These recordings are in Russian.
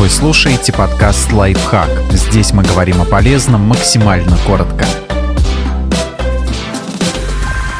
Вы слушаете подкаст «Лайфхак». Здесь мы говорим о полезном максимально коротко.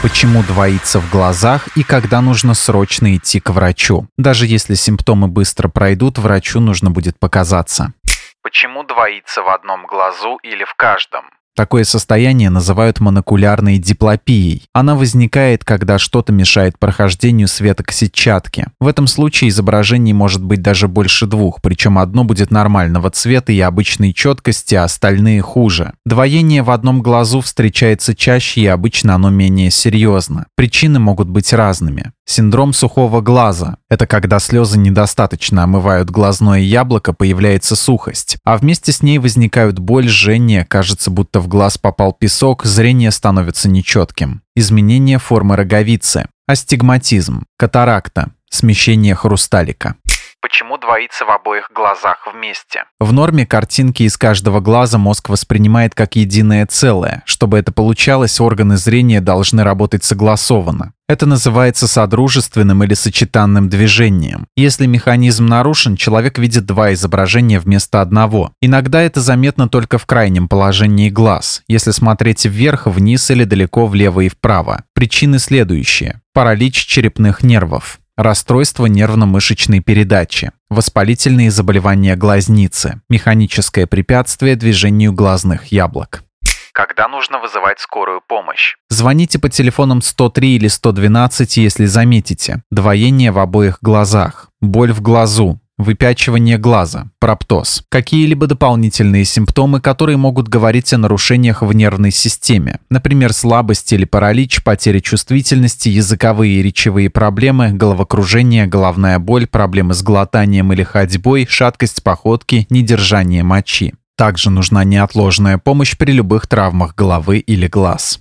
Почему двоится в глазах и когда нужно срочно идти к врачу? Даже если симптомы быстро пройдут, врачу нужно будет показаться. Почему двоится в одном глазу или в каждом? Такое состояние называют монокулярной диплопией. Она возникает, когда что-то мешает прохождению света к сетчатке. В этом случае изображений может быть даже больше двух, причем одно будет нормального цвета и обычной четкости, а остальные хуже. Двоение в одном глазу встречается чаще и обычно оно менее серьезно. Причины могут быть разными. Синдром сухого глаза – это когда слезы недостаточно омывают глазное яблоко, появляется сухость, а вместе с ней возникают боль, жжение, кажется, будто в глаз попал песок, зрение становится нечетким. Изменение формы роговицы, астигматизм, катаракта, смещение хрусталика. Почему двоится в обоих глазах вместе? В норме картинки из каждого глаза мозг воспринимает как единое целое. Чтобы это получалось, органы зрения должны работать согласованно. Это называется содружественным или сочетанным движением. Если механизм нарушен, человек видит два изображения вместо одного. Иногда это заметно только в крайнем положении глаз, если смотреть вверх, вниз или далеко влево и вправо. Причины следующие. Паралич черепных нервов, расстройство нервно-мышечной передачи, воспалительные заболевания глазницы, механическое препятствие движению глазных яблок. Когда нужно вызывать скорую помощь? Звоните по телефонам 103 или 112, если заметите двоение в обоих глазах, боль в глазу, выпячивание глаза, проптоз, какие-либо дополнительные симптомы, которые могут говорить о нарушениях в нервной системе, например, слабость или паралич, потеря чувствительности, языковые и речевые проблемы, головокружение, головная боль, проблемы с глотанием или ходьбой, шаткость походки, недержание мочи. Также нужна неотложная помощь при любых травмах головы или глаз.